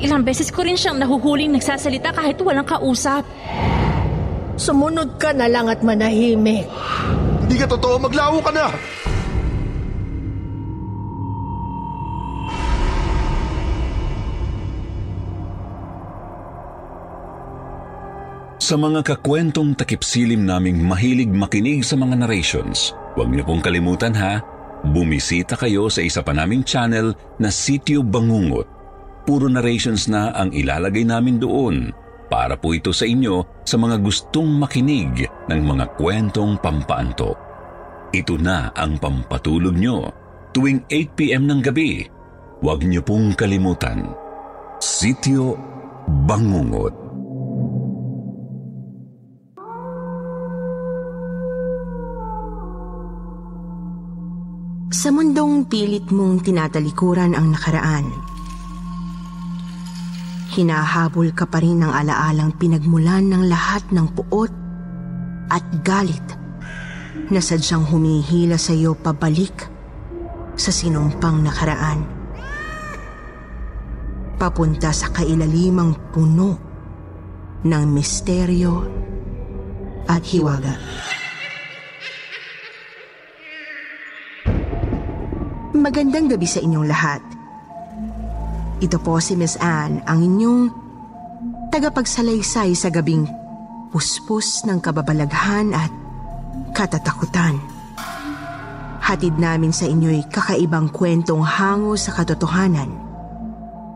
Ilang beses ko rin siyang nahuhuling nagsasalita kahit walang kausap. Sumunod ka na lang at manahimik. Hindi ka totoo, maglaho ka na! Sa mga kakwentong takipsilim naming mahilig makinig sa mga narrations, huwag niyo pong kalimutan ha, bumisita kayo sa isa pa naming channel na Sityo Bangungot. Puro narrations na ang ilalagay namin doon para po ito sa inyo sa mga gustong makinig ng mga kwentong pampaanto. Ito na ang pampatulog nyo tuwing 8pm ng gabi. Huwag niyo pong kalimutan. Sityo Bangungot. Sa mundong pilit mong tinatalikuran ang nakaraan, hinahabol ka pa rin ng alaalang pinagmulan ng lahat ng puot at galit na sadyang humihila sa iyo pabalik sa sinumpang nakaraan. Papunta sa kailalimang puno ng misteryo at hiwaga. Magandang gabi sa inyong lahat. Ito po si Miss Anne, ang inyong tagapagsalaysay sa gabing puspos ng kababalaghan at katatakutan. Hatid namin sa inyo'y kakaibang kwentong hango sa katotohanan.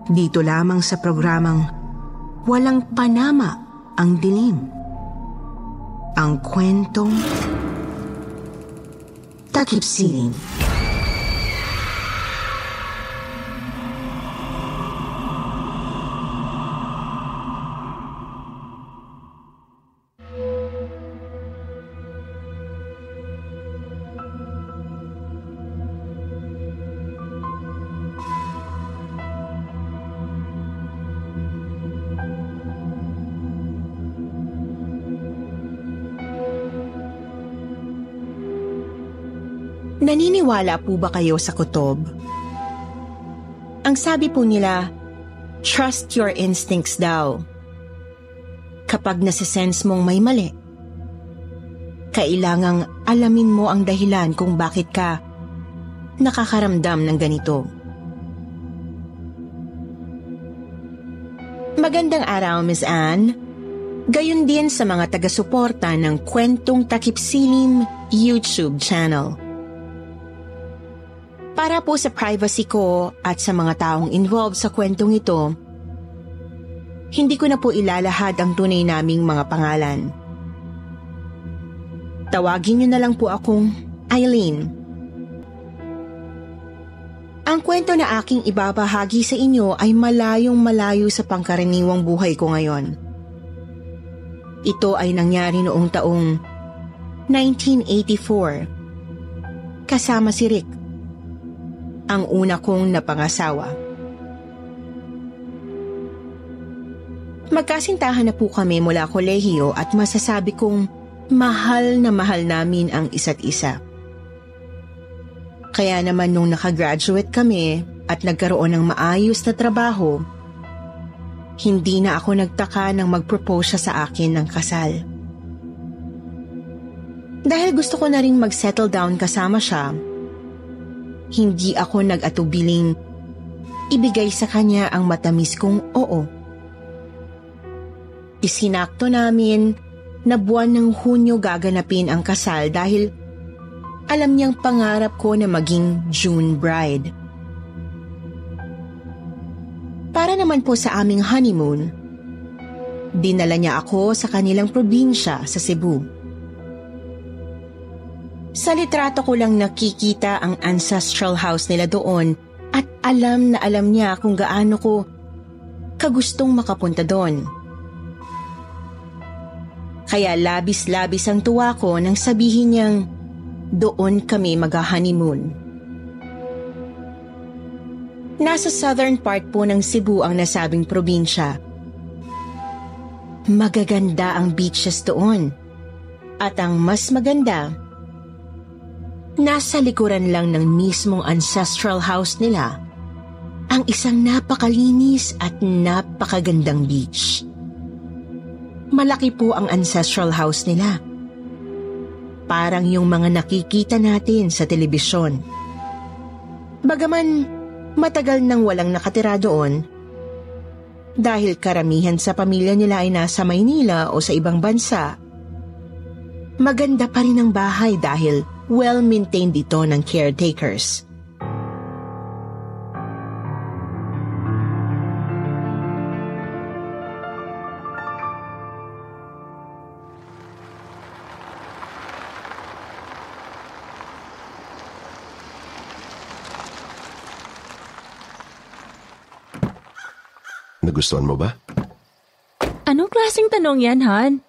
Dito lamang sa programang Walang Panama ang Dilim. Ang kwentong Takip Siling. Naniniwala po ba kayo sa kutob? Ang sabi po nila, trust your instincts daw. Kapag nasisense mong may mali, kailangang alamin mo ang dahilan kung bakit ka nakakaramdam ng ganito. Magandang araw, Miss Anne. Gayon din sa mga taga-suporta ng Kwentong Takipsilim YouTube channel. Para po sa privacy ko at sa mga taong involved sa kwentong ito, hindi ko na po ilalahad ang tunay naming mga pangalan. Tawagin niyo na lang po akong Eileen. Ang kwento na aking ibabahagi sa inyo ay malayong malayo sa pangkaraniwang buhay ko ngayon. Ito ay nangyari noong taong 1984. Kasama si Rick ang una kong napangasawa. Magkasintahan na po kami mula kolehiyo at masasabi kong mahal na mahal namin ang isa't isa. Kaya naman nung nakagraduate kami at nagkaroon ng maayos na trabaho, hindi na ako nagtaka nang mag-propose siya sa akin ng kasal. Dahil gusto ko na rin mag-settle down kasama siya, hindi ako nag-atubiling ibigay sa kanya ang matamis kong oo. Isinakto namin na buwan ng Hunyo gaganapin ang kasal dahil alam niyang pangarap ko na maging June bride. Para naman po sa aming honeymoon, dinala niya ako sa kanilang probinsya sa Cebu. Sa litrato ko lang nakikita ang ancestral house nila doon at alam na alam niya kung gaano ko kagustong makapunta doon. Kaya labis-labis ang tuwa ko nang sabihin niyang doon kami mag-honeymoon. Nasa southern part po ng Cebu ang nasabing probinsya. Magaganda ang beaches doon. At ang mas maganda, nasa likuran lang ng mismong ancestral house nila ang isang napakalinis at napakagandang beach. Malaki po ang ancestral house nila. Parang yung mga nakikita natin sa telebisyon. Bagaman matagal nang walang nakatira doon, dahil karamihan sa pamilya nila ay nasa Maynila o sa ibang bansa, maganda pa rin ang bahay dahil well-maintained ito ng caretakers. Nagustuhan mo ba? Anong klaseng tanong yan, Han?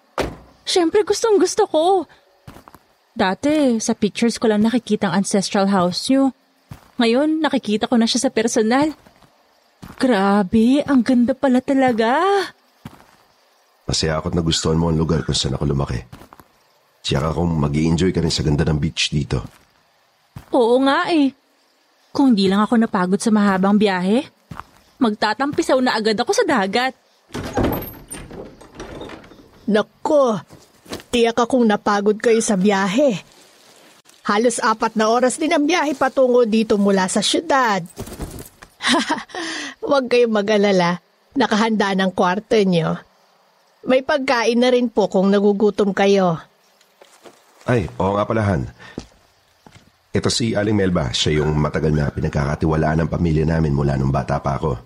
Siyempre gustong gusto ko. Dati, sa pictures ko lang nakikita ang ancestral house nyo. Ngayon, nakikita ko na siya sa personal. Grabe, ang ganda pala talaga. Masaya ako't nagustuhan mo ang lugar kung saan ako lumaki. Tsaka kung mag enjoy ka rin sa ganda ng beach dito. Oo nga eh. Kung di lang ako napagod sa mahabang biyahe, magtatampisaw na agad ako sa dagat. Nako, tiyak akong napagod kayo sa biyahe. Halos apat na oras din ang biyahe patungo dito mula sa syudad. Huwag kayong mag-alala, nakahanda ng kwarto nyo. May pagkain na rin po kung nagugutom kayo. Ay, oo nga pala, Han. Ito si Aling Melba. Siya yung matagal na pinagkakatiwalaan ng pamilya namin mula nung bata pa ako.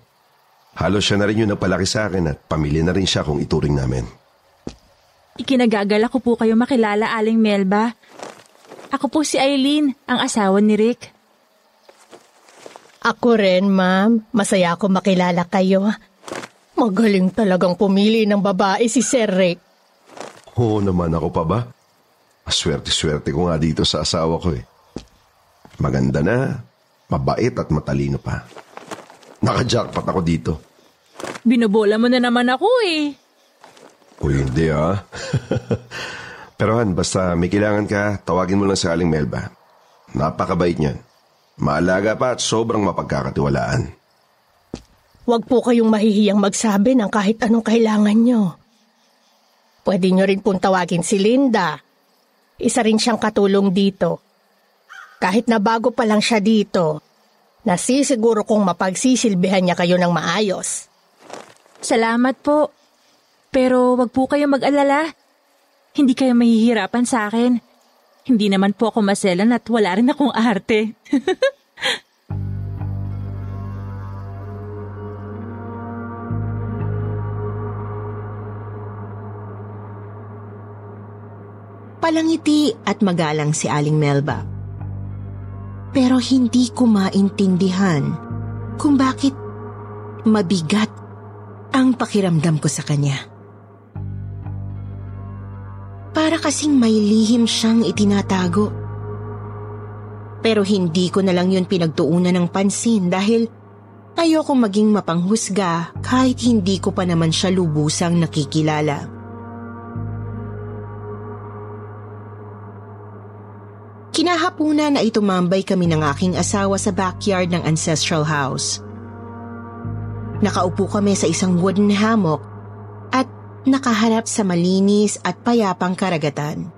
Halos siya na rin yung nagpalaki sa akin at pamilya na rin siya kung ituring namin. Ikinagagala ko po kayo makilala, Aling Melba. Ako po si Eileen, ang asawa ni Rick. Ako rin, ma'am. Masaya ako makilala kayo. Magaling talagang pumili ng babae si Sir Rick. Oo naman ako pa ba? Swerte-swerte ko nga dito sa asawa ko eh. Maganda na, mabait at matalino pa. Nakajackpot ako dito. Binobola mo na naman ako eh. Uy, hindi ah. Pero Han, basta may kailangan ka, tawagin mo lang si Aling Melba. Napakabait niyan. Maalaga pa at sobrang mapagkakatiwalaan. Huwag po kayong mahihiyang magsabi ng kahit anong kailangan nyo. Pwede nyo rin pong tawagin si Linda. Isa rin siyang katulong dito. Kahit na bago pa lang siya dito, nasisiguro kong mapagsisilbihan niya kayo ng maayos. Salamat po. Pero wag po kayo mag-alala. Hindi kayo mahihirapan sa akin. Hindi naman po ako maselan at wala rin akong arte. Palangiti at magalang si Aling Melba. Pero hindi ko maintindihan kung bakit mabigat ang pakiramdam ko sa kanya. Para kasing may lihim siyang itinatago. Pero hindi ko na lang yun pinagtuunan ng pansin dahil ayoko maging mapanghusga kahit hindi ko pa naman siya lubusang nakikilala. Kinahapunan na itumambay kami ng aking asawa sa backyard ng ancestral house. Nakaupo kami sa isang wooden hammock nakaharap sa malinis at payapang karagatan.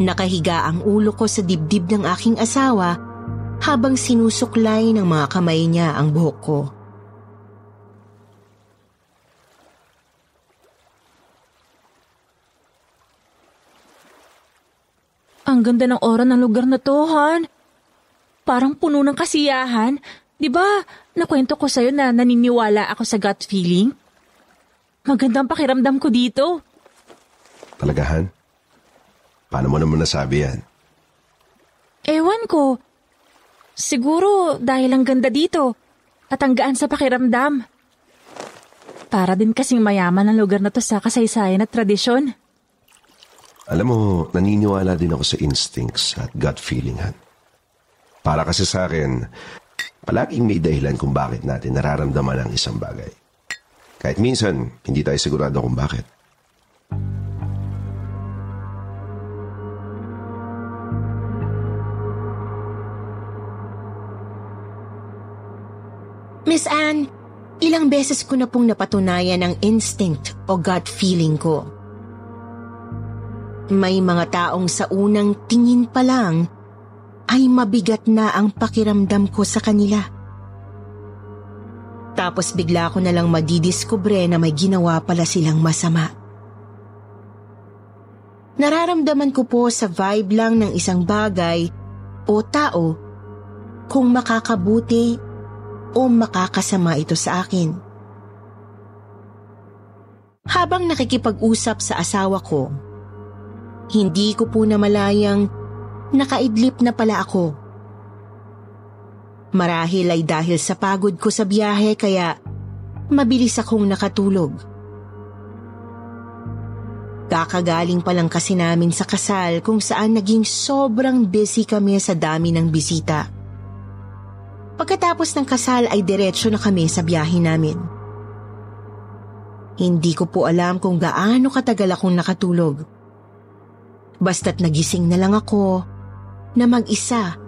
Nakahiga ang ulo ko sa dibdib ng aking asawa habang sinusuklay ng mga kamay niya ang buhok ko. Ang ganda ng aura ng lugar na to, Han. Parang puno ng kasiyahan. Di ba, nakwento ko sa'yo na naniniwala ako sa gut feeling? Magandang pakiramdam ko dito. Talagahan? Paano mo naman nasabi yan? Ewan ko. Siguro dahil ang ganda dito at ang gaan sa pakiramdam. Para din kasing mayaman ang lugar na to sa kasaysayan at tradisyon. Alam mo, naniniwala din ako sa instincts at gut feeling, Han. Para kasi sa akin, palaging may dahilan kung bakit natin nararamdaman ang isang bagay. Kahit minsan, hindi tayo sigurado kung bakit. Miss Anne, ilang beses ko na pong napatunayan ang instinct o gut feeling ko. May mga taong sa unang tingin pa lang ay mabigat na ang pakiramdam ko sa kanila. Tapos bigla ko na lang madidiskubre na may ginawa pala silang masama. Nararamdaman ko po sa vibe lang ng isang bagay o tao kung makakabuti o makakasama ito sa akin. Habang nakikipag-usap sa asawa ko, hindi ko po namalayang nakaidlip na pala ako. Marahil ay dahil sa pagod ko sa biyahe kaya mabilis akong nakatulog. Kakagaling pa lang kasi namin sa kasal kung saan naging sobrang busy kami sa dami ng bisita. Pagkatapos ng kasal ay diretsyo na kami sa biyahe namin. Hindi ko po alam kung gaano katagal akong nakatulog. Basta't nagising na lang ako na mag-isa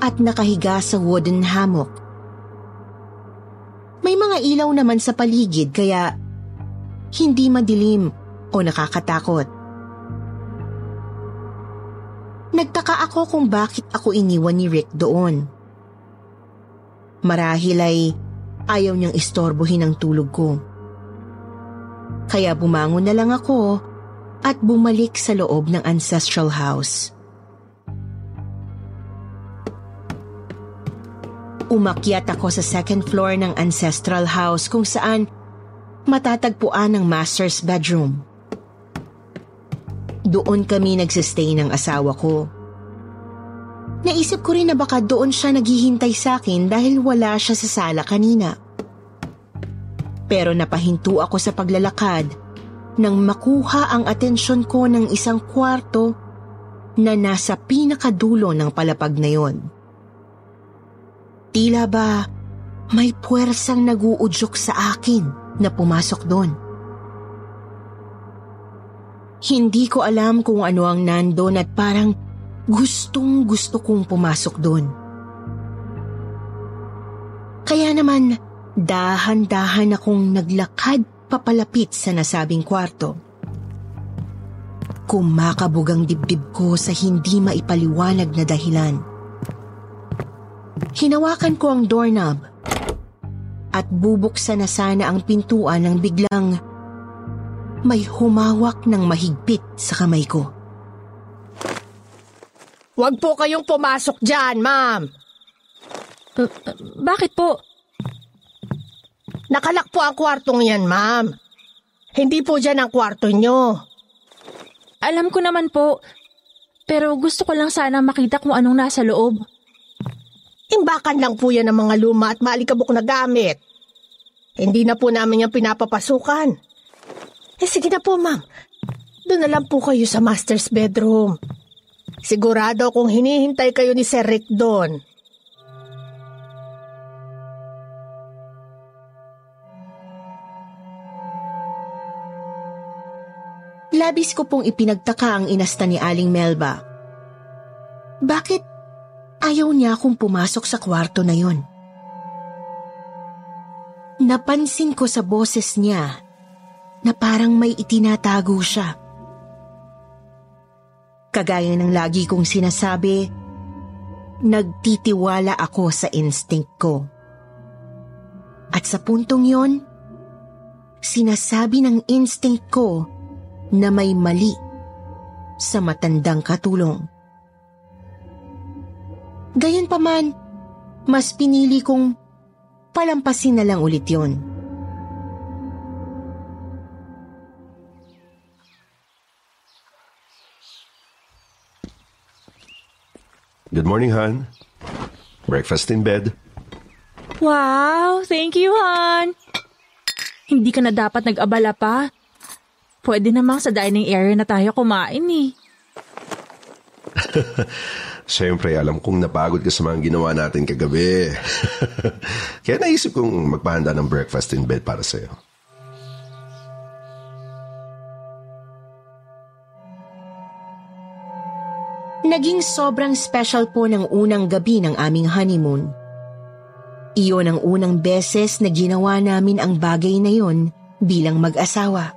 at nakahiga sa wooden hammock. May mga ilaw naman sa paligid kaya hindi madilim o nakakatakot. Nagtaka ako kung bakit ako iniwan ni Rick doon. Marahil ay ayaw niyang istorbohin ang tulog ko. Kaya bumangon na lang ako at bumalik sa loob ng ancestral house. Umakyat ako sa second floor ng ancestral house kung saan matatagpuan ang master's bedroom. Doon kami nagsistay ng asawa ko. Naisip ko rin na baka doon siya naghihintay sa akin dahil wala siya sa sala kanina. Pero napahinto ako sa paglalakad nang makuha ang atensyon ko ng isang kwarto na nasa pinakadulo ng palapag na yon. Tila ba may puwersang naguudyok sa akin na pumasok doon. Hindi ko alam kung ano ang nandon at parang gustong gusto kong pumasok doon. Kaya naman, dahan-dahan akong naglakad papalapit sa nasabing kwarto. Kumakabugang dibdib ko sa hindi maipaliwanag na dahilan. Hinawakan ko ang doorknob at bubuksan na sana ang pintuan nang biglang may humawak ng mahigpit sa kamay ko. Huwag po kayong pumasok dyan, ma'am. Uh, uh, bakit po? Nakalak po ang kwartong yan, ma'am. Hindi po dyan ang kwarto nyo. Alam ko naman po. Pero gusto ko lang sana makita kung anong nasa loob. Imbakan lang po yan ng mga luma at maalikabok na gamit. Hindi na po namin yung pinapapasukan. Eh sige na po ma'am. Doon na lang po kayo sa master's bedroom. Sigurado kung hinihintay kayo ni Sir Rick doon. Labis ko pong ipinagtaka ang inasta ni Aling Melba. Bakit ayaw niya akong pumasok sa kwarto na yon? Napansin ko sa boses niya na parang may itinatago siya. Kagaya ng lagi kong sinasabi, nagtitiwala ako sa instinct ko. At sa puntong yon, sinasabi ng instinct ko na may mali sa matandang katulong. Gayunpaman, mas pinili kong palampasin na lang ulit yon. Good morning, Han. Breakfast in bed. Wow, thank you, hon. Hindi ka na dapat nag-abala pa. Pwede namang sa dining area na tayo kumain eh. Siyempre, alam kong napagod ka sa mga ginawa natin kagabi. Kaya naisip kong magpahanda ng breakfast in bed para sa'yo. Naging sobrang special po ng unang gabi ng aming honeymoon. Iyon ang unang beses na ginawa namin ang bagay na yon bilang mag-asawa.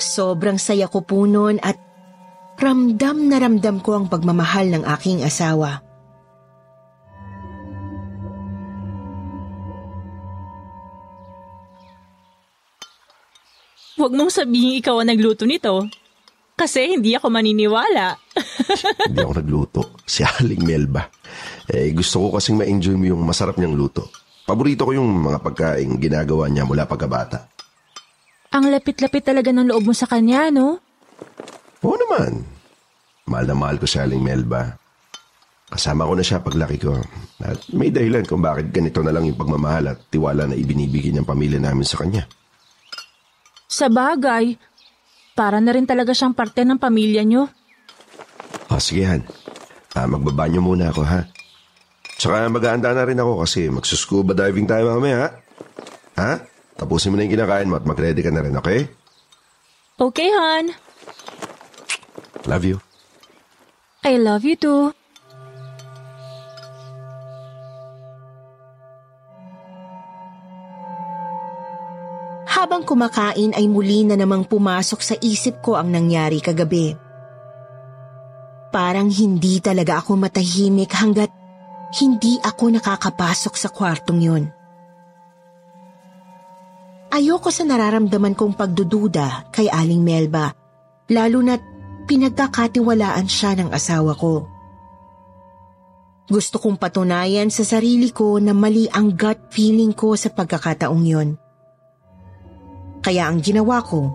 Sobrang saya ko po noon at ramdam na ramdam ko ang pagmamahal ng aking asawa. Huwag mong sabihin ikaw ang nagluto nito. Kasi hindi ako maniniwala. Hindi ako nagluto. Si Aling Melba. Eh, gusto ko kasing ma-enjoy mo yung masarap niyang luto. Paborito ko yung mga pagkain ginagawa niya mula pagkabata. ang lapit-lapit talaga ng loob mo sa kanya, no? Oo naman. Mahal na mahal ko si Aling Melba. Kasama ko na siya paglaki ko. At may dahilan kung bakit ganito na lang yung pagmamahal at tiwala na ibinibigay ng pamilya namin sa kanya. Sa bagay, para na rin talaga siyang parte ng pamilya nyo. O sige Han, ah, magbabanyo muna ako ha. Tsaka mag-aanda na rin ako kasi magsuscuba diving tayo mamaya ha. Ha? Tapusin mo na yung kinakain mo at mag-ready ka na rin, okay? Okay, hon. Love you. I love you too. Habang kumakain ay muli na namang pumasok sa isip ko ang nangyari kagabi. Parang hindi talaga ako matahimik hanggat hindi ako nakakapasok sa kwartong yun. Ayoko sa nararamdaman kong pagdududa kay Aling Melba, lalo na't pinagkakatiwalaan siya ng asawa ko. Gusto kong patunayan sa sarili ko na mali ang gut feeling ko sa pagkakataong yon. Kaya ang ginawa ko,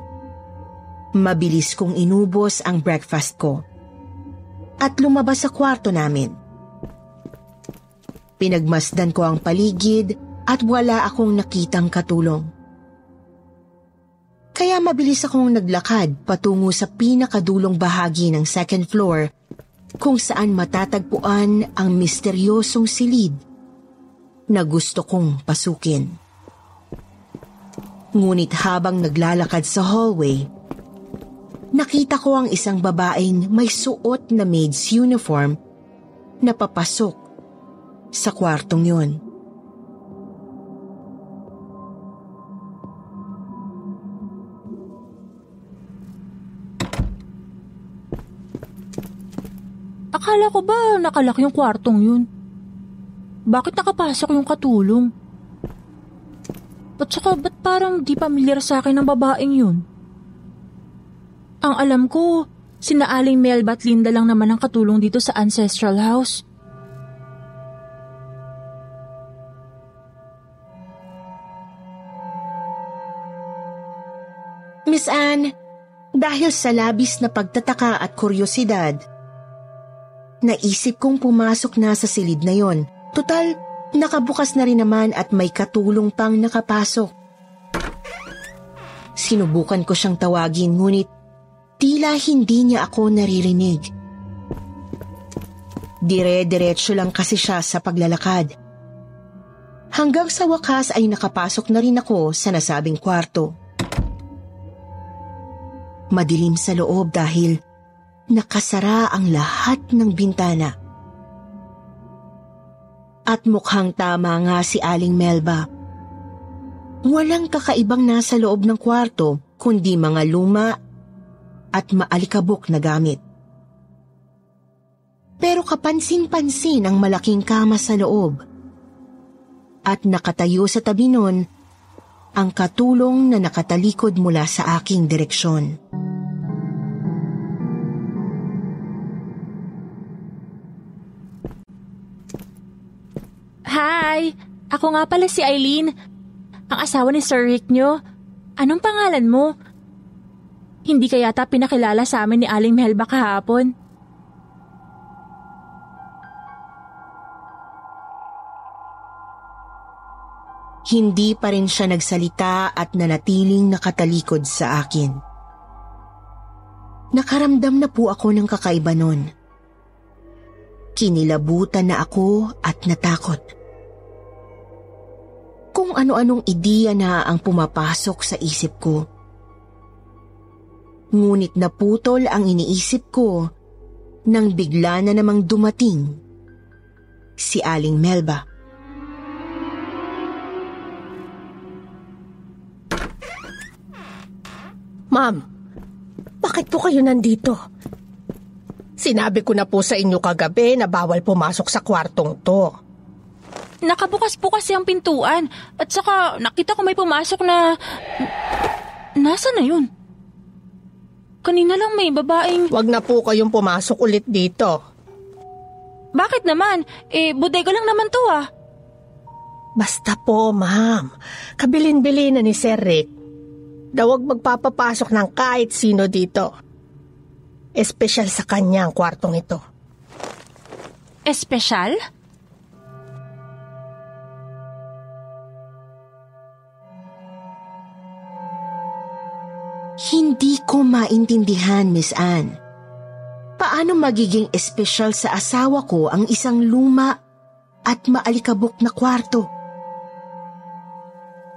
mabilis kong inubos ang breakfast ko at lumabas sa kwarto namin. Pinagmasdan ko ang paligid at wala akong nakitang katulong. Kaya mabilis akong naglakad patungo sa pinakadulong bahagi ng second floor kung saan matatagpuan ang misteryosong silid na gusto kong pasukin. Ngunit habang naglalakad sa hallway, nakita ko ang isang babaeng may suot na maid's uniform na papasok sa kwartong yon. Akala ko ba nakalaki yung kwartong yun? Bakit nakapasok yung katulong? At saka ba't parang di pamilyar sa akin ang babaeng yun? Ang alam ko, sina Aling Melba at Linda lang naman ang katulong dito sa ancestral house. Miss Anne, dahil sa labis na pagtataka at kuryosidad, naisip kong pumasok na sa silid na yon. Total, nakabukas na rin naman at may katulong pang nakapasok. Sinubukan ko siyang tawagin ngunit tila hindi niya ako naririnig. Dire-diretso lang kasi siya sa paglalakad. Hanggang sa wakas ay nakapasok na rin ako sa nasabing kwarto. Madilim sa loob dahil nakasara ang lahat ng bintana. At mukhang tama nga si Aling Melba. Walang kakaibang nasa loob ng kwarto kundi mga luma at maalikabok na gamit. Pero kapansin-pansin ang malaking kama sa loob. At nakatayo sa tabi nun ang katulong na nakatalikod mula sa aking direksyon. Hi! Ako nga pala si Eileen, ang asawa ni Sir Rick nyo. Anong pangalan mo? Hindi kaya ta pinakilala sa amin ni Aling Melba kahapon. Hindi pa rin siya nagsalita at nanatiling nakatalikod sa akin. Nakaramdam na po ako ng kakaiba noon. Kinilabutan na ako at natakot. Kung ano-anong ideya na ang pumapasok sa isip ko. Ngunit naputol ang iniisip ko nang bigla na namang dumating si Aling Melba. Ma'am, bakit po kayo nandito? Sinabi ko na po sa inyo kagabi na bawal pumasok sa kwartong to. Nakabukas po kasi ang pintuan at saka nakita ko may pumasok na... Nasa na yun? Kanina lang may babaeng... Huwag na po kayong pumasok ulit dito. Bakit naman? Eh, bodega lang naman to ah. Basta po, ma'am. Kabilin-bilin na ni Sir Rick. Dawag magpapapasok ng kahit sino dito. Espesyal sa kanya ang kwartong ito. Espesyal? Hindi ko maintindihan, Miss Anne. Paano magiging espesyal sa asawa ko ang isang luma at maalikabok na kwarto?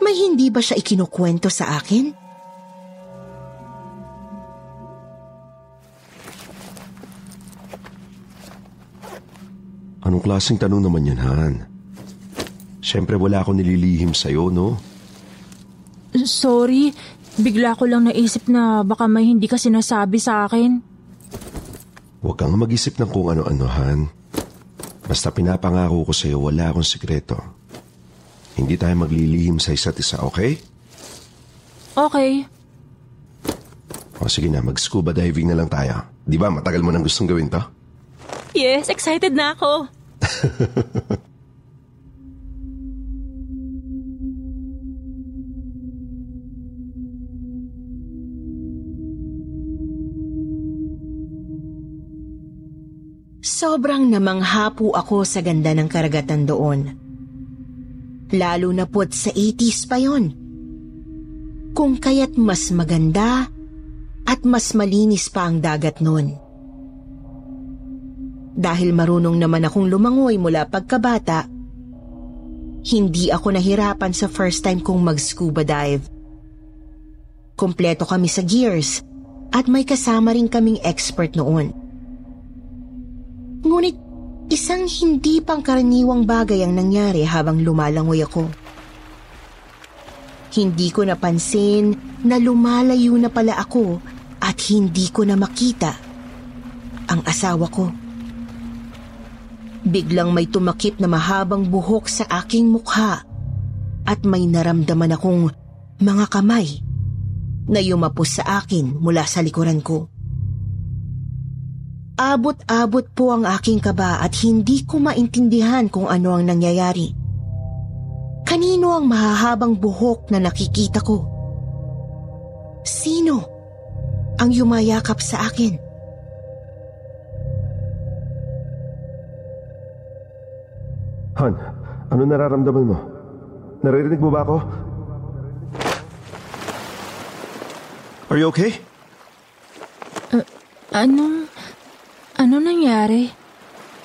May hindi ba siya ikinukwento sa akin? Anong klaseng tanong naman yan, Han? Siyempre wala akong nililihim sa'yo, no? Sorry, bigla ko lang naisip na baka may hindi ka sinasabi sa akin. Huwag kang mag-isip ng kung ano-ano, Han. Basta pinapangako ko sa'yo wala akong sikreto. Hindi tayo maglilihim sa isa't isa, okay? Okay. O sige na, mag-scuba diving na lang tayo. Di ba matagal mo nang gustong gawin to? Yes, excited na ako. Sobrang namangha po ako sa ganda ng karagatan doon. Lalo na po't sa 80s pa yon. Kung kaya't mas maganda at mas malinis pa ang dagat noon. Dahil marunong naman akong lumangoy mula pagkabata, hindi ako nahirapan sa first time kong mag-scuba dive. Kompleto kami sa gears at may kasama rin kaming expert noon. Ngunit isang hindi pangkaraniwang bagay ang nangyari habang lumalangoy ako. Hindi ko napansin na lumalayo na pala ako at hindi ko na makita ang asawa ko. Biglang may tumakip na mahabang buhok sa aking mukha at may naramdaman akong mga kamay na yumapos sa akin mula sa likuran ko. Abot-abot po ang aking kaba at hindi ko maintindihan kung ano ang nangyayari. Kanino ang mahahabang buhok na nakikita ko? Sino ang yumayakap sa akin? Han, ano nararamdaman mo? Naririnig mo ba ako? Are you okay? Anong... Ano nangyari?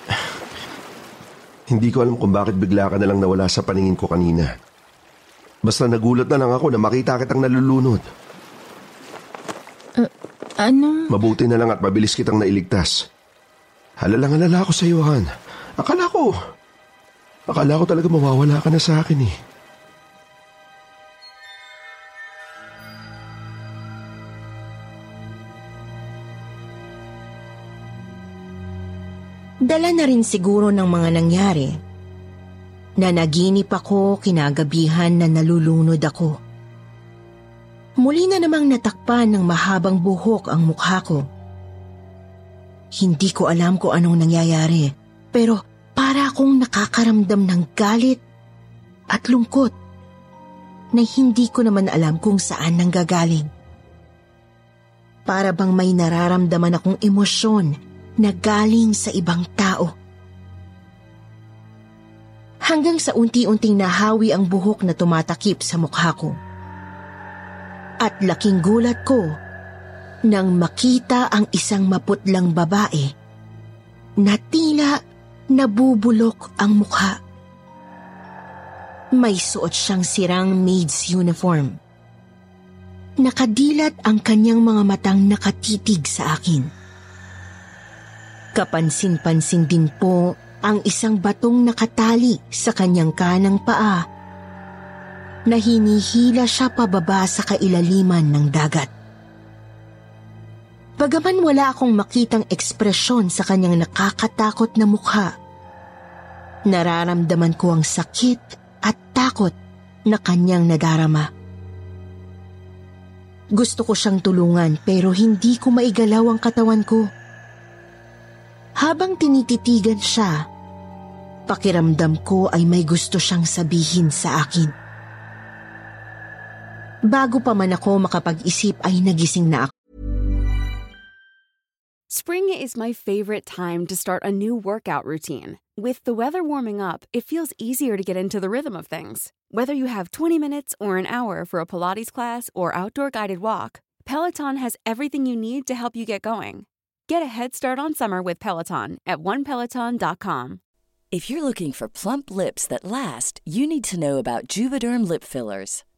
Hindi ko alam kung bakit bigla ka na lang nawala sa paningin ko kanina. Basta nagulat na lang ako na makita kitang nalulunod. Anong... Mabuti na lang at mabilis kitang nailigtas. Halalang halala ako sa iyo, Han. Akala ko... Akala ko talaga mawawala ka na sa akin eh. Dala na rin siguro ng mga nangyari na naginip ako kinagabihan na nalulunod ako. Muli na namang natakpan ng mahabang buhok ang mukha ko. Hindi ko alam kung anong nangyayari, pero para akong nakakaramdam ng galit at lungkot na hindi ko naman alam kung saan nanggagaling. Para bang may nararamdaman akong emosyon na galing sa ibang tao. hanggang sa unti-unting nahawi ang buhok na tumatakip sa mukha ko. At laking gulat ko nang makita ang isang maputlang babae na tila nabubulok ang mukha. May suot siyang sirang maid's uniform. Nakadilat ang kanyang mga matang nakatitig sa akin. Kapansin-pansin din po ang isang batong nakatali sa kanyang kanang paa na hinihila siya pababa sa kailaliman ng dagat. Bagaman wala akong makitang ekspresyon sa kanyang nakakatakot na mukha, nararamdaman ko ang sakit at takot na kanyang nadarama. Gusto ko siyang tulungan pero hindi ko maigalaw ang katawan ko. Habang tinititigan siya, pakiramdam ko ay may gusto siyang sabihin sa akin. Bago pa man ako makapag-isip ay nagising na ako. Spring is my favorite time to start a new workout routine. With the weather warming up, it feels easier to get into the rhythm of things. Whether you have 20 minutes or an hour for a Pilates class or outdoor guided walk, Peloton has everything you need to help you get going. Get a head start on summer with Peloton at onepeloton.com. If you're looking for plump lips that last, you need to know about Juvederm lip fillers.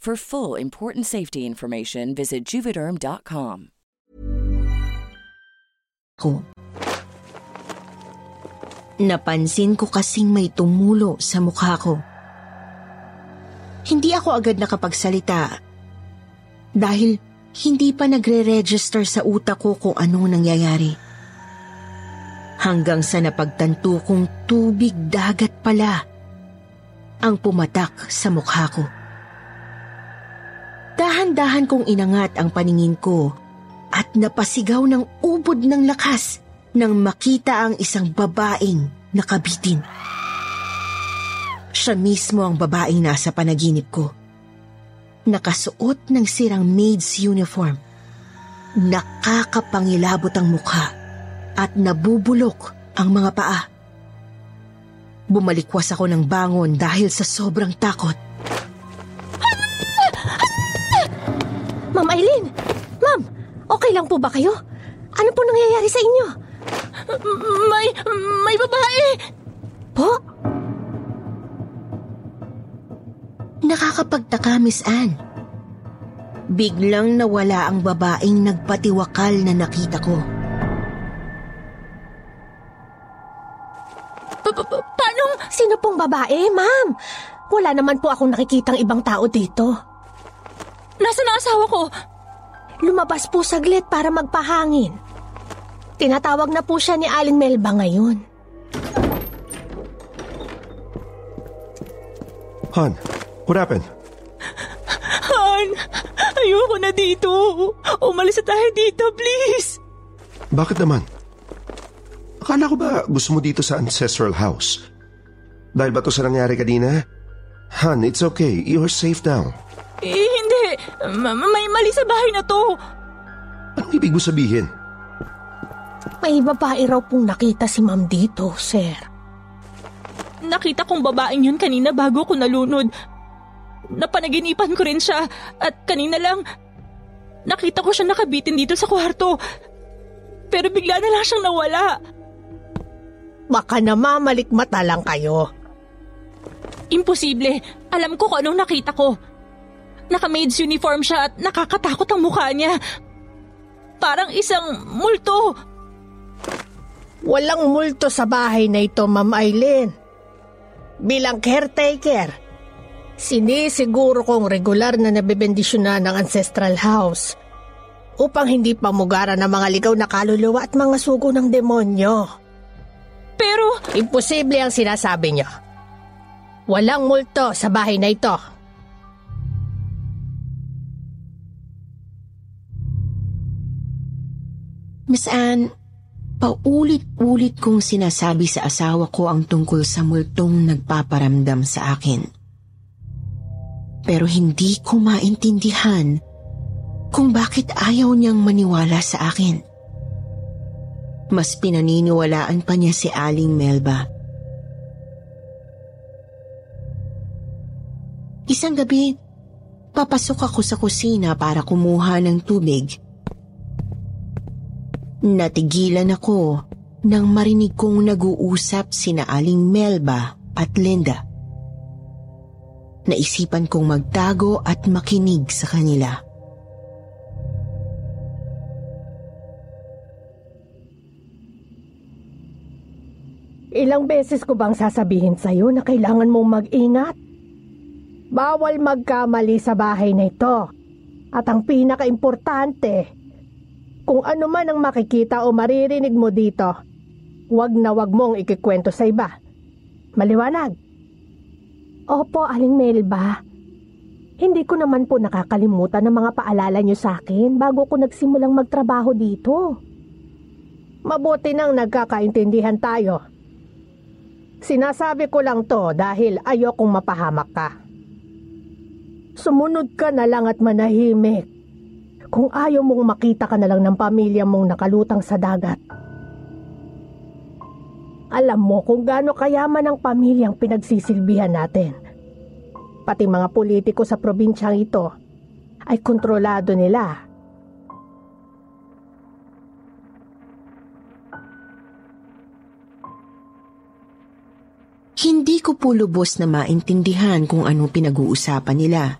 For full important safety information, visit juvederm.com. ko. Napansin ko kasing may tumulo sa mukha ko. Hindi ako agad nakapagsalita dahil hindi pa nagre-register sa utak ko kung anong nangyayari. Hanggang sa napagtanto kong tubig dagat pala ang pumatak sa mukha ko. Dahan-dahan kong inangat ang paningin ko at napasigaw ng ubod ng lakas nang makita ang isang babaeng nakabitin. Siya mismo ang babaeng nasa panaginip ko. Nakasuot ng sirang maid's uniform. Nakakapangilabot ang mukha at nabubulok ang mga paa. Bumalikwas ako ng bangon dahil sa sobrang takot. Ma'am Eileen! Ma'am, okay lang po ba kayo? Ano po nangyayari sa inyo? May, may babae! Po? Nakakapagtaka, Miss Anne. Biglang nawala ang babaeng nagpatiwakal na nakita ko. Pa- pa- pa- Paanong... Sino pong babae, ma'am? Wala naman po akong nakikitang ibang tao dito. Nasaan ang asawa ko? Lumabas po saglit para magpahangin. Tinatawag na po siya ni Aling Melba ngayon. Han, what happened? Han, ayoko na dito. Umalis na tayo dito, please. Bakit naman? Akala ko ba gusto mo dito sa ancestral house? Dahil ba to sa nangyari kanina? Han, it's okay. You're safe now. Eh. Ma- may mali sa bahay na to. Anong ibig mo sabihin? May babae raw pong nakita si ma'am dito, sir. Nakita kong babaeng yun kanina bago ko nalunod. Napanaginipan ko rin siya at kanina lang nakita ko siya nakabitin dito sa kwarto. Pero bigla na lang siyang nawala. Baka namamalikmata lang kayo. Imposible. Alam ko kung anong nakita ko. Naka-maid's uniform siya at nakakatakot ang mukha niya. Parang isang multo. Walang multo sa bahay na ito, Ma'am Aileen. Bilang caretaker, sinisiguro kong regular na nabibendisyonan ng ancestral house upang hindi pamugaran ng mga ligaw na kaluluwa at mga sugo ng demonyo. Pero... Imposible ang sinasabi niyo. Walang multo sa bahay na ito. Miss Anne, paulit-ulit kong sinasabi sa asawa ko ang tungkol sa multong nagpaparamdam sa akin. Pero hindi ko maintindihan kung bakit ayaw niyang maniwala sa akin. Mas pinaniniwalaan pa niya si Aling Melba. Isang gabi, papasok ako sa kusina para kumuha ng tubig Natigilan ako nang marinig kong nag-uusap sina Aling Melba at Linda. Naisipan kong magtago at makinig sa kanila. Ilang beses ko bang sasabihin sa'yo na kailangan mong mag-ingat? Bawal magkamali sa bahay na ito. At ang pinaka-importante, kung ano man ang makikita o maririnig mo dito, wag na wag mong ikikwento sa iba. Maliwanag. Opo, Aling Melba. Hindi ko naman po nakakalimutan ng mga paalala niyo sa akin bago ko nagsimulang magtrabaho dito. Mabuti nang nagkakaintindihan tayo. Sinasabi ko lang to dahil ayokong mapahamak ka. Sumunod ka na lang at manahimik kung ayaw mong makita ka na lang ng pamilya mong nakalutang sa dagat. Alam mo kung gaano kayaman ang pamilyang pinagsisilbihan natin. Pati mga politiko sa probinsyang ito ay kontrolado nila. Hindi ko po lubos na maintindihan kung anong pinag-uusapan nila.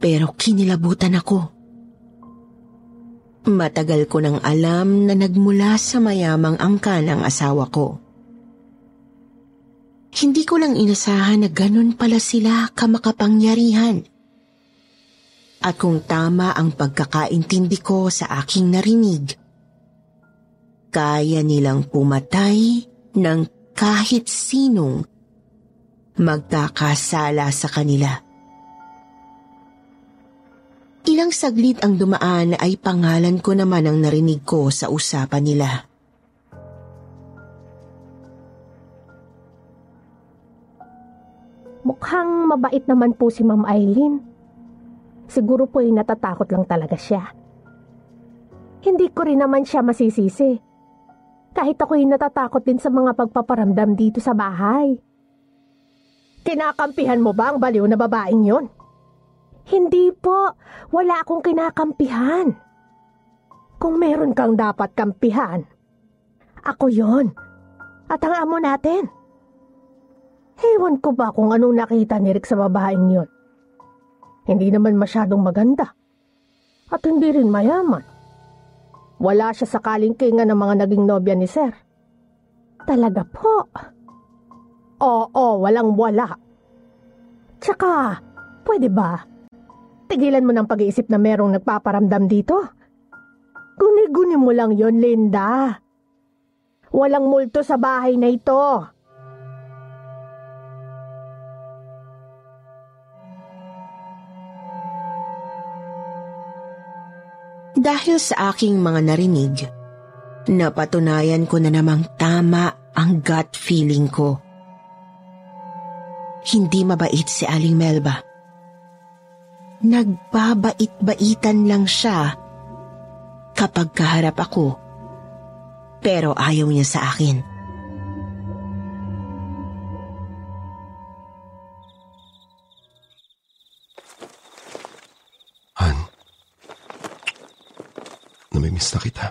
Pero kinilabutan ako. Matagal ko nang alam na nagmula sa mayamang angkan ang asawa ko. Hindi ko lang inasahan na ganun pala sila kamakapangyarihan. At kung tama ang pagkakaintindi ko sa aking narinig, kaya nilang pumatay ng kahit sinong magkakasala sa kanila. Ilang saglit ang dumaan ay pangalan ko naman ang narinig ko sa usapan nila. Mukhang mabait naman po si Ma'am Eileen. Siguro po ay natatakot lang talaga siya. Hindi ko rin naman siya masisisi. Kahit ako'y natatakot din sa mga pagpaparamdam dito sa bahay. Kinakampihan mo ba ang baliw na babaeng yon? Hindi po, wala akong kinakampihan. Kung meron kang dapat kampihan, ako yon. At ang amo natin. Ewan ko ba kung anong nakita ni Rick sa babaeng yon. Hindi naman masyadong maganda. At hindi rin mayaman. Wala siya sa kalingkingan ng mga naging nobya ni Sir. Talaga po. Oo, walang wala. Tsaka, pwede ba? Tigilan mo ng pag-iisip na merong nagpaparamdam dito. Guni-guni mo lang yon Linda. Walang multo sa bahay na ito. Dahil sa aking mga narinig, napatunayan ko na namang tama ang gut feeling ko. Hindi mabait si Aling Melba. Nagbabait-baitan lang siya kapag kaharap ako. Pero ayaw niya sa akin. Han, namimiss na kita.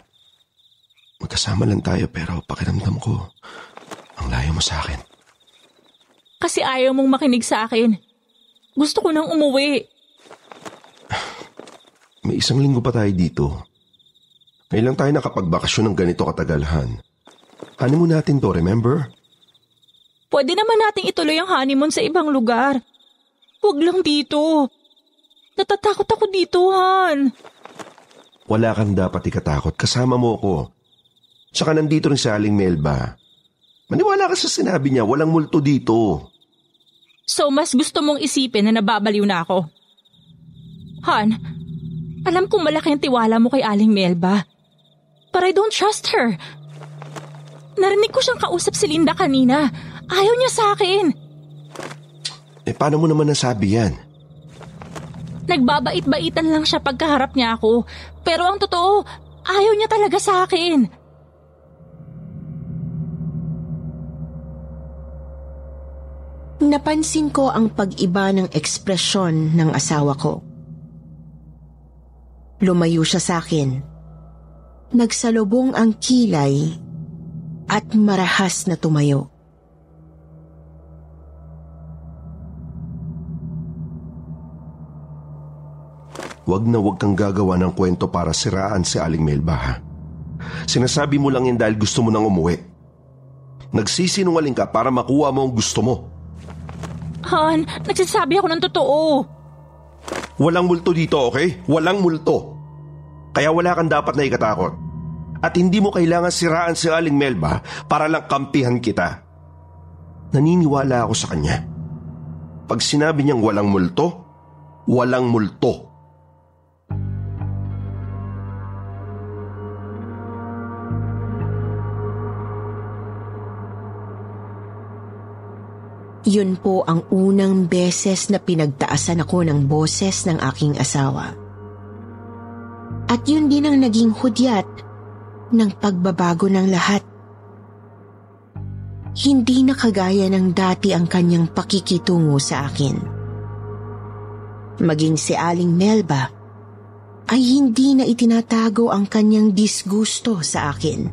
Magkasama lang tayo pero pakiramdam ko, ang layo mo sa akin. kasi ayaw mong makinig sa akin. Gusto ko nang umuwi. May isang linggo pa tayo dito. Lang tayo nakapagbakasyon ng ganito katagalhan. Honeymoon natin to, remember? Pwede naman nating ituloy ang honeymoon sa ibang lugar. Huwag lang dito. Natatakot ako dito, Han. Wala kang dapat ikatakot. Kasama mo ako. Tsaka nandito rin si Aling Melba. Maniwala ka sa sinabi niya, walang multo dito. So mas gusto mong isipin na nababaliw na ako? Han, alam kong malaki ang tiwala mo kay Aling Melba. But I don't trust her. Narinig ko siyang kausap si Linda kanina. Ayaw niya sa akin. Eh paano mo naman nasabi yan? Nagbabait-baitan lang siya pagkaharap niya ako. Pero ang totoo, ayaw niya talaga sa akin. Napansin ko ang pag-iba ng ekspresyon ng asawa ko. Lumayo siya sa akin. Nagsalubong ang kilay at marahas na tumayo. Huwag na huwag kang gagawa ng kwento para siraan si Aling Melba ha. Sinasabi mo lang yan dahil gusto mo nang umuwi. Nagsisinungaling ka para makuha mo ang gusto mo. Han, nagsasabi ako ng totoo. Walang multo dito, okay? Walang multo. Kaya wala kang dapat na ikatakot. At hindi mo kailangan siraan si Aling Melba para lang kampihan kita. Naniniwala ako sa kanya. Pag sinabi niyang walang multo, walang multo. Yun po ang unang beses na pinagtaasan ako ng boses ng aking asawa. At yun din ang naging hudyat ng pagbabago ng lahat. Hindi na kagaya ng dati ang kanyang pakikitungo sa akin. Maging si Aling Melba ay hindi na itinatago ang kanyang disgusto sa akin.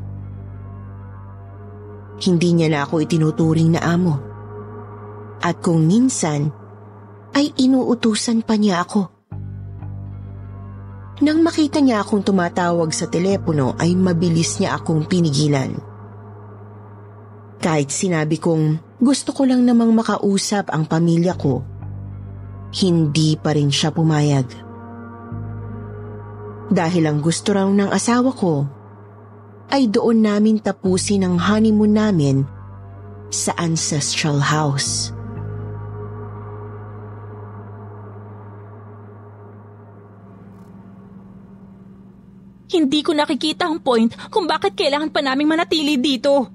Hindi niya na ako itinuturing na amo at kung minsan ay inuutusan pa niya ako. Nang makita niya akong tumatawag sa telepono ay mabilis niya akong pinigilan. Kahit sinabi kong gusto ko lang namang makausap ang pamilya ko, hindi pa rin siya pumayag. Dahil ang gusto raw ng asawa ko ay doon namin tapusin ang honeymoon namin sa ancestral house. Hindi ko nakikita ang point kung bakit kailangan pa naming manatili dito.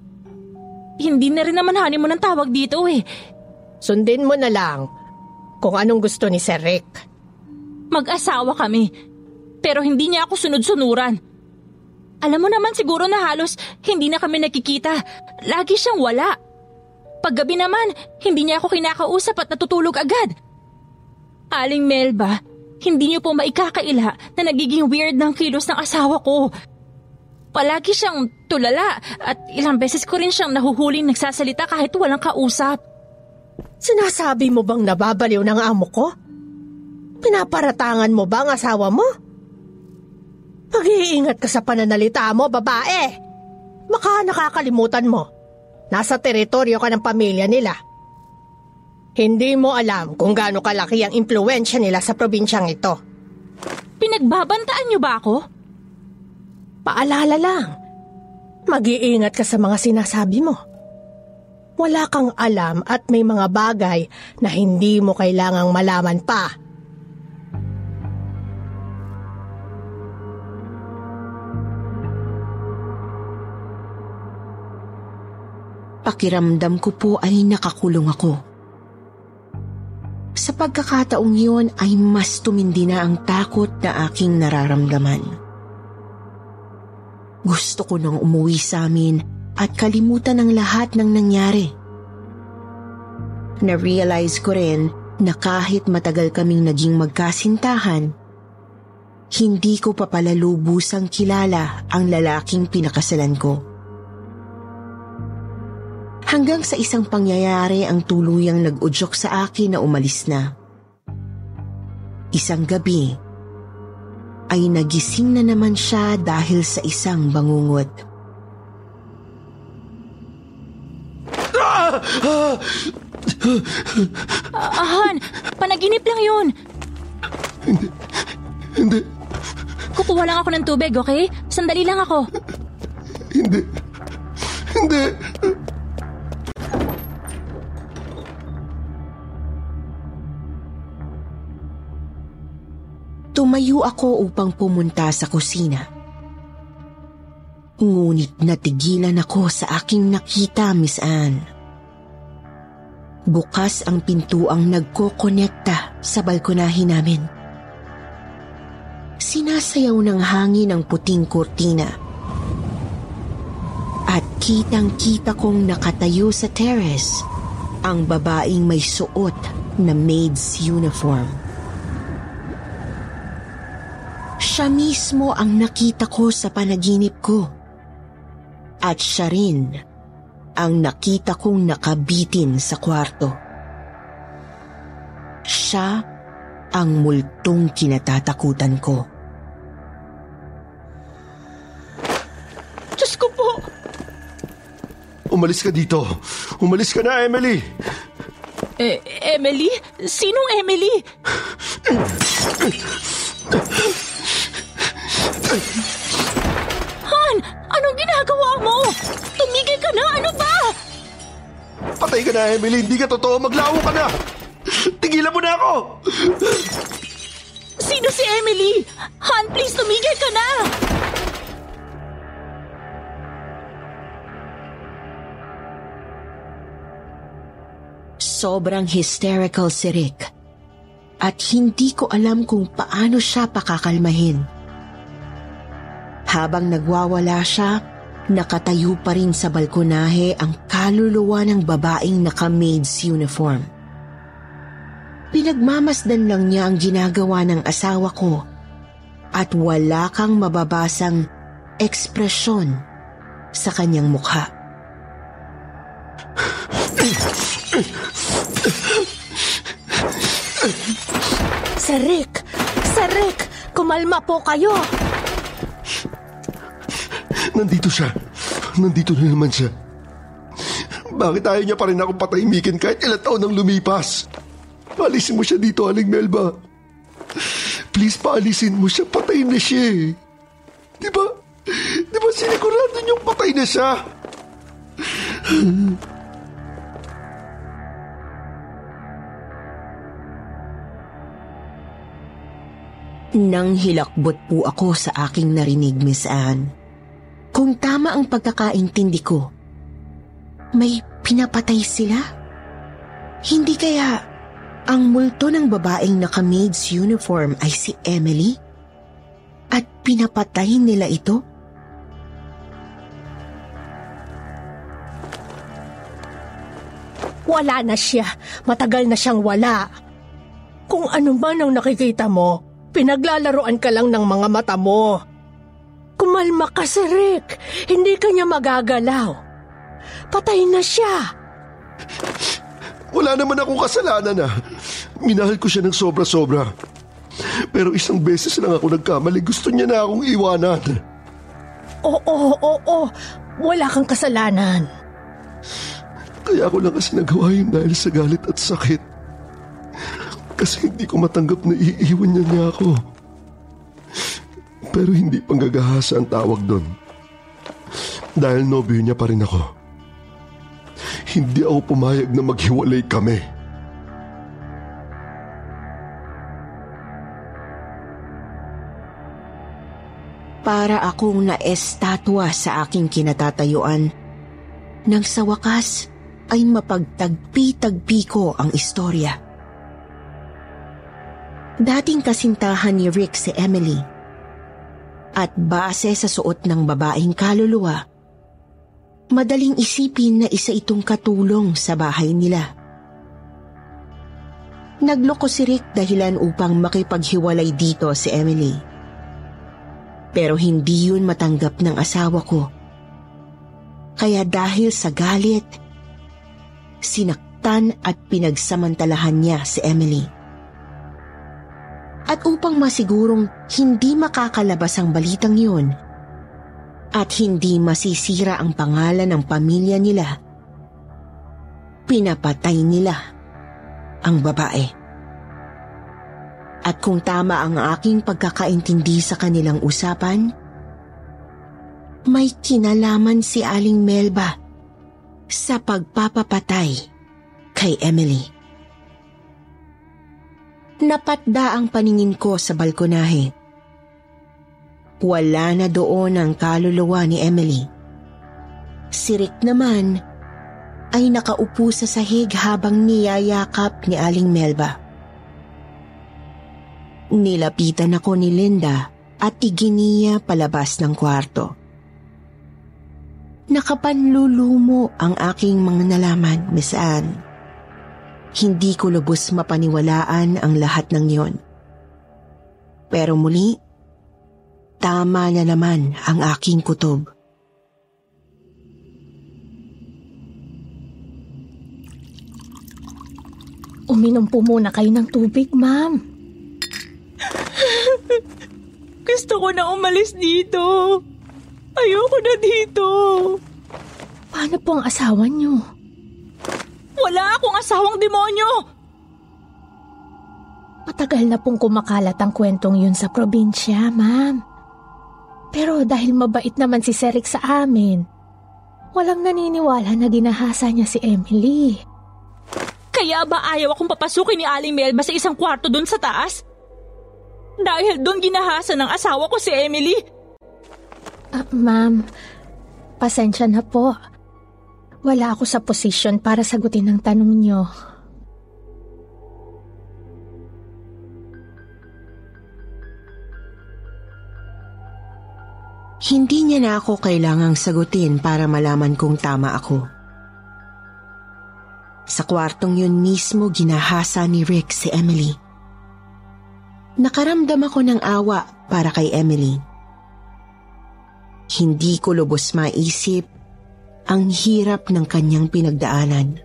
Hindi na rin naman honeymoon ang tawag dito eh. Sundin mo na lang kung anong gusto ni Sir Rick. Mag-asawa kami, pero hindi niya ako sunod-sunuran. Alam mo naman siguro na halos hindi na kami nakikita. Lagi siyang wala. Paggabi naman, hindi niya ako kinakausap at natutulog agad. Aling Melba, hindi niyo po maikakaila na nagiging weird ng kilos ng asawa ko. Palagi siyang tulala at ilang beses ko rin siyang nahuhuling nagsasalita kahit walang kausap. Sinasabi mo bang nababaliw ng amo ko? Pinaparatangan mo ba ang asawa mo? Mag-iingat ka sa pananalita mo, babae. Baka nakakalimutan mo. Nasa teritoryo ka ng pamilya nila. Hindi mo alam kung gaano kalaki ang impluensya nila sa probinsyang ito. Pinagbabantaan niyo ba ako? Paalala lang. Mag-iingat ka sa mga sinasabi mo. Wala kang alam at may mga bagay na hindi mo kailangang malaman pa. Pakiramdam ko po ay nakakulong ako. Sa pagkakataong yun ay mas tumindi na ang takot na aking nararamdaman. Gusto ko nang umuwi sa amin at kalimutan ang lahat ng nangyari. Na-realize ko rin na kahit matagal kaming naging magkasintahan, hindi ko pa pala lubusang kilala ang lalaking pinakasalan ko. Hanggang sa isang pangyayari ang tuluyang nag-udyok sa akin na umalis na. Isang gabi, ay nagising na naman siya dahil sa isang bangungot. Ah, Han, panaginip lang yun. Hindi. Hindi. Kukuha lang ako ng tubig, okay? Sandali lang ako. Hindi. Hindi. Tumayo ako upang pumunta sa kusina. Ngunit natigilan ako sa aking nakita, Miss Anne. Bukas ang pintuang nagkokonekta sa balkonahin namin. Sinasayaw ng hangin ang puting kurtina. At kitang-kita kong nakatayo sa terrace ang babaeng may suot na maid's uniform. Siya mismo ang nakita ko sa panaginip ko. At siya rin ang nakita kong nakabitin sa kwarto. Siya ang multong kinatatakutan ko. Diyos ko po! Umalis ka dito. Umalis ka na, Emily. Eh, Emily? Sinong Emily? Han! Anong ginagawa mo? Tumigil ka na! Ano ba? Patay ka na, Emily. Hindi ka totoo. Maglaho ka na. Tigilan mo na ako. Sino si Emily? Han, please tumigil ka na! Sobrang hysterical si Rick. At hindi ko alam kung paano siya pakakalmahin. Habang nagwawala siya, nakatayo pa rin sa balkonahe ang kaluluwa ng babaeng naka-maid's uniform. Pinagmamasdan lang niya ang ginagawa ng asawa ko at wala kang mababasang ekspresyon sa kanyang mukha. Sir Rick! Kumalma po kayo! Nandito siya. Nandito na naman siya. Bakit ayaw niya pa rin akong patahimikin kahit ilang taon nang lumipas? Paalisin mo siya dito, Aling Melba. Please, paalisin mo siya. Patay na siya eh. Di ba? Di ba sinigurado niyong patay na siya? Nang hilakbot po ako sa aking narinig, Miss Anne. Kung tama ang pagkakaintindi ko, may pinapatay sila? Hindi kaya ang multo ng babaeng naka-maid's uniform ay si Emily? At pinapatay nila ito? Wala na siya. Matagal na siyang wala. Kung ano man ang nakikita mo, pinaglalaroan ka lang ng mga mata mo. Kumalma ka si Rick. Hindi ka niya magagalaw. Patay na siya. Wala naman akong kasalanan ah. Minahal ko siya ng sobra-sobra. Pero isang beses lang ako nagkamali. Gusto niya na akong iwanan. Oo, oo, oo. Wala kang kasalanan. Kaya ako lang kasi nagawa yun dahil sa galit at sakit. Kasi hindi ko matanggap na iiwan niya niya ako. Pero hindi panggagahasa ang tawag doon. Dahil nobyo niya pa rin ako. Hindi ako pumayag na maghiwalay kami. Para akong naestatwa sa aking kinatatayuan nang sa wakas ay mapagtagpi-tagpi ko ang istorya. Dating kasintahan ni Rick si Emily at base sa suot ng babaeng kaluluwa, madaling isipin na isa itong katulong sa bahay nila. Nagloko si Rick dahilan upang makipaghiwalay dito si Emily. Pero hindi yun matanggap ng asawa ko. Kaya dahil sa galit sinaktan at pinagsamantalahan niya si Emily. At upang masigurong hindi makakalabas ang balitang yun at hindi masisira ang pangalan ng pamilya nila, pinapatay nila ang babae. At kung tama ang aking pagkakaintindi sa kanilang usapan, may kinalaman si Aling Melba sa pagpapapatay kay Emily. Napatda ang paningin ko sa balkonahe. Wala na doon ang kaluluwa ni Emily. Si Rick naman ay nakaupo sa sahig habang niyayakap ni Aling Melba. Nilapitan ako ni Linda at iginiya palabas ng kwarto. Nakapanlulumo ang aking mga nalaman, Miss Anne. Hindi ko lubos mapaniwalaan ang lahat ng yon. Pero muli, tama na naman ang aking kutob. Uminom po muna kayo ng tubig, ma'am. Gusto ko na umalis dito. Ayoko na dito. Paano po ang asawa niyo? Wala akong asawang demonyo. Matagal na pong kumakalat ang kwentong yun sa probinsya, ma'am. Pero dahil mabait naman si Serik sa amin, walang naniniwala na ginahasa niya si Emily. Kaya ba ayaw akong papasukin ni Aling Melba sa isang kwarto doon sa taas? Dahil doon ginahasa ng asawa ko si Emily. Ah, ma'am, pasensya na po. Wala ako sa posisyon para sagutin ang tanong niyo. Hindi niya na ako kailangang sagutin para malaman kung tama ako. Sa kwartong yun mismo ginahasa ni Rick si Emily. Nakaramdam ako ng awa para kay Emily. Hindi ko lubos maisip ang hirap ng kanyang pinagdaanan.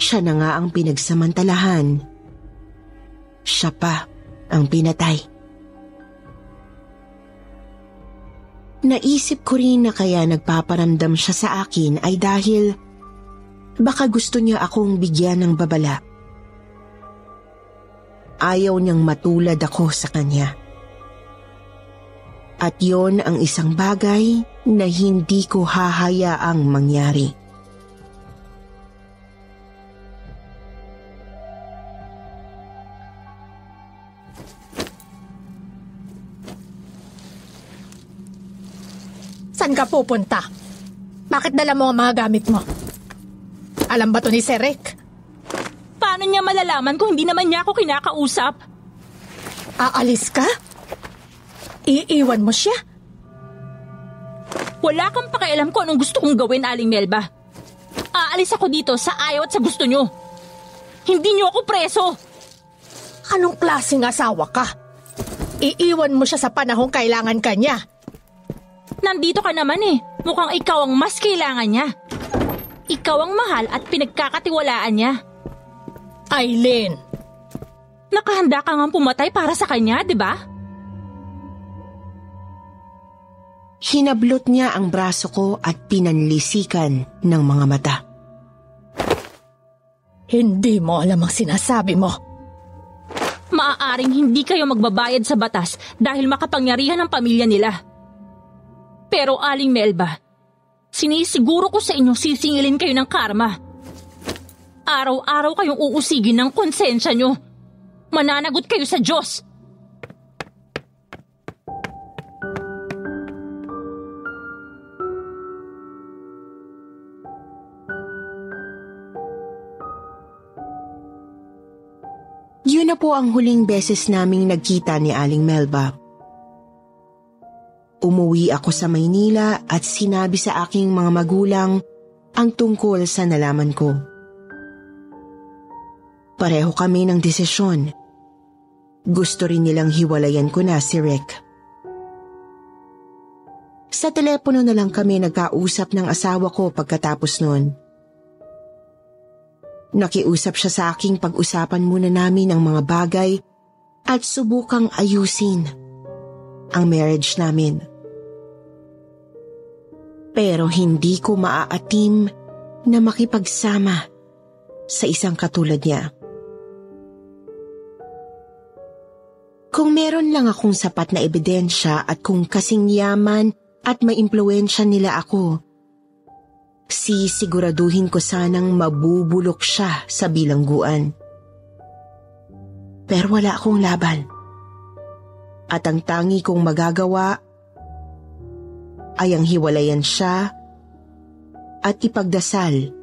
Siya na nga ang pinagsamantalahan. Siya pa ang pinatay. Naisip ko rin na kaya nagpaparamdam siya sa akin ay dahil baka gusto niya akong bigyan ng babala. Ayaw niyang matulad ako sa kanya. At yon ang isang bagay na hindi ko hahayaang mangyari. Saan ka pupunta? Bakit dala mo ang mga gamit mo? Alam ba to ni Serek? Paano niya malalaman kung hindi naman niya ako kinakausap? Aalis ka? Iiwan mo siya? Wala kang pakialam kung anong gusto kong gawin, Aling Melba. Aalis ako dito sa ayaw at sa gusto nyo. Hindi nyo ako preso. Anong klaseng asawa ka? Iiwan mo siya sa panahong kailangan ka niya. Nandito ka naman eh. Mukhang ikaw ang mas kailangan niya. Ikaw ang mahal at pinagkakatiwalaan niya. Aileen, Nakahanda ka nga pumatay para sa kanya, di ba? Hinablot niya ang braso ko at pinanlisikan ng mga mata. hindi mo alam ang sinasabi mo. Maaaring hindi kayo magbabayad sa batas dahil makapangyarihan ng pamilya nila. Pero Aling Melba, sinisiguro ko sa inyo sisingilin kayo ng karma. Araw-araw kayong uusigin ng konsensya nyo. Mananagot kayo sa Diyos. Na po ang huling beses naming nagkita ni Aling Melba. Umuwi ako sa Maynila at sinabi sa aking mga magulang ang tungkol sa nalaman ko. Pareho kami ng desisyon. Gusto rin nilang hiwalayan ko na si Rick. Sa telepono na lang kami nagkausap ng asawa ko pagkatapos noon. Nakiusap siya sa aking pag-usapan muna namin ang mga bagay at subukang ayusin ang marriage namin. Pero hindi ko maaatim na makipagsama sa isang katulad niya. Kung meron lang akong sapat na ebidensya at kung kasing yaman at maimpluensya nila ako, sisiguraduhin ko sanang mabubulok siya sa bilangguan. Pero wala akong laban. At ang tangi kong magagawa ay ang hiwalayan siya at ipagdasal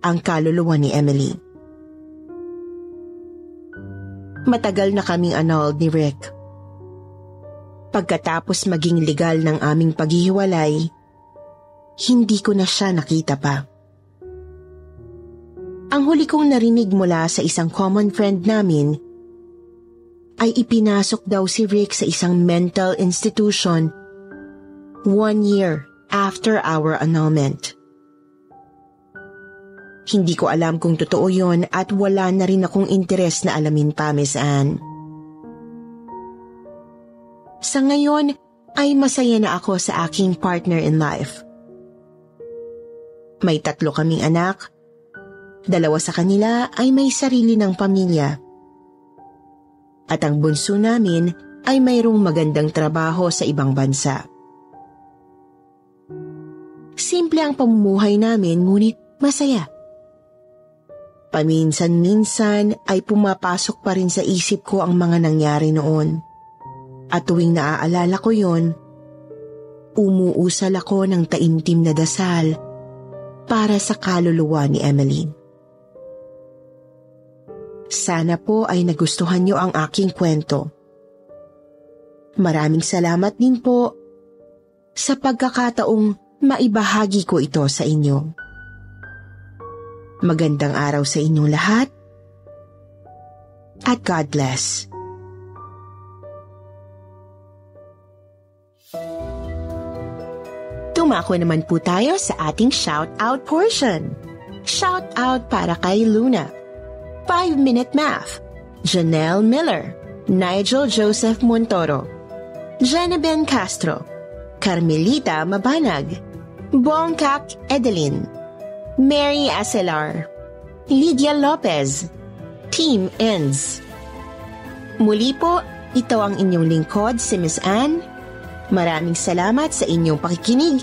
ang kaluluwa ni Emily. Matagal na kaming annulled ni Rick. Pagkatapos maging legal ng aming paghihiwalay, hindi ko na siya nakita pa. Ang huli kong narinig mula sa isang common friend namin ay ipinasok daw si Rick sa isang mental institution one year after our annulment. Hindi ko alam kung totoo yon at wala na rin akong interes na alamin pa, Miss Anne. Sa ngayon ay masaya na ako sa aking partner in life. May tatlo kaming anak. Dalawa sa kanila ay may sarili ng pamilya. At ang bunso namin ay mayroong magandang trabaho sa ibang bansa. Simple ang pamumuhay namin ngunit masaya. Paminsan-minsan ay pumapasok pa rin sa isip ko ang mga nangyari noon. At tuwing naaalala ko yon, umuusal ako ng taimtim na dasal para sa kaluluwa ni Emily. Sana po ay nagustuhan niyo ang aking kwento. Maraming salamat din po sa pagkakataong maibahagi ko ito sa inyo. Magandang araw sa inyong lahat at God bless. Tumako naman po tayo sa ating shout-out portion. Shout-out para kay Luna. 5 Minute Math. Janelle Miller. Nigel Joseph Montoro. Janaben Castro. Carmelita Mabanag. Bongkak Edeline. Mary Acelar. Lydia Lopez. Team Ends. Muli po, ito ang inyong lingkod si Miss Anne Maraming salamat sa inyong pakikinig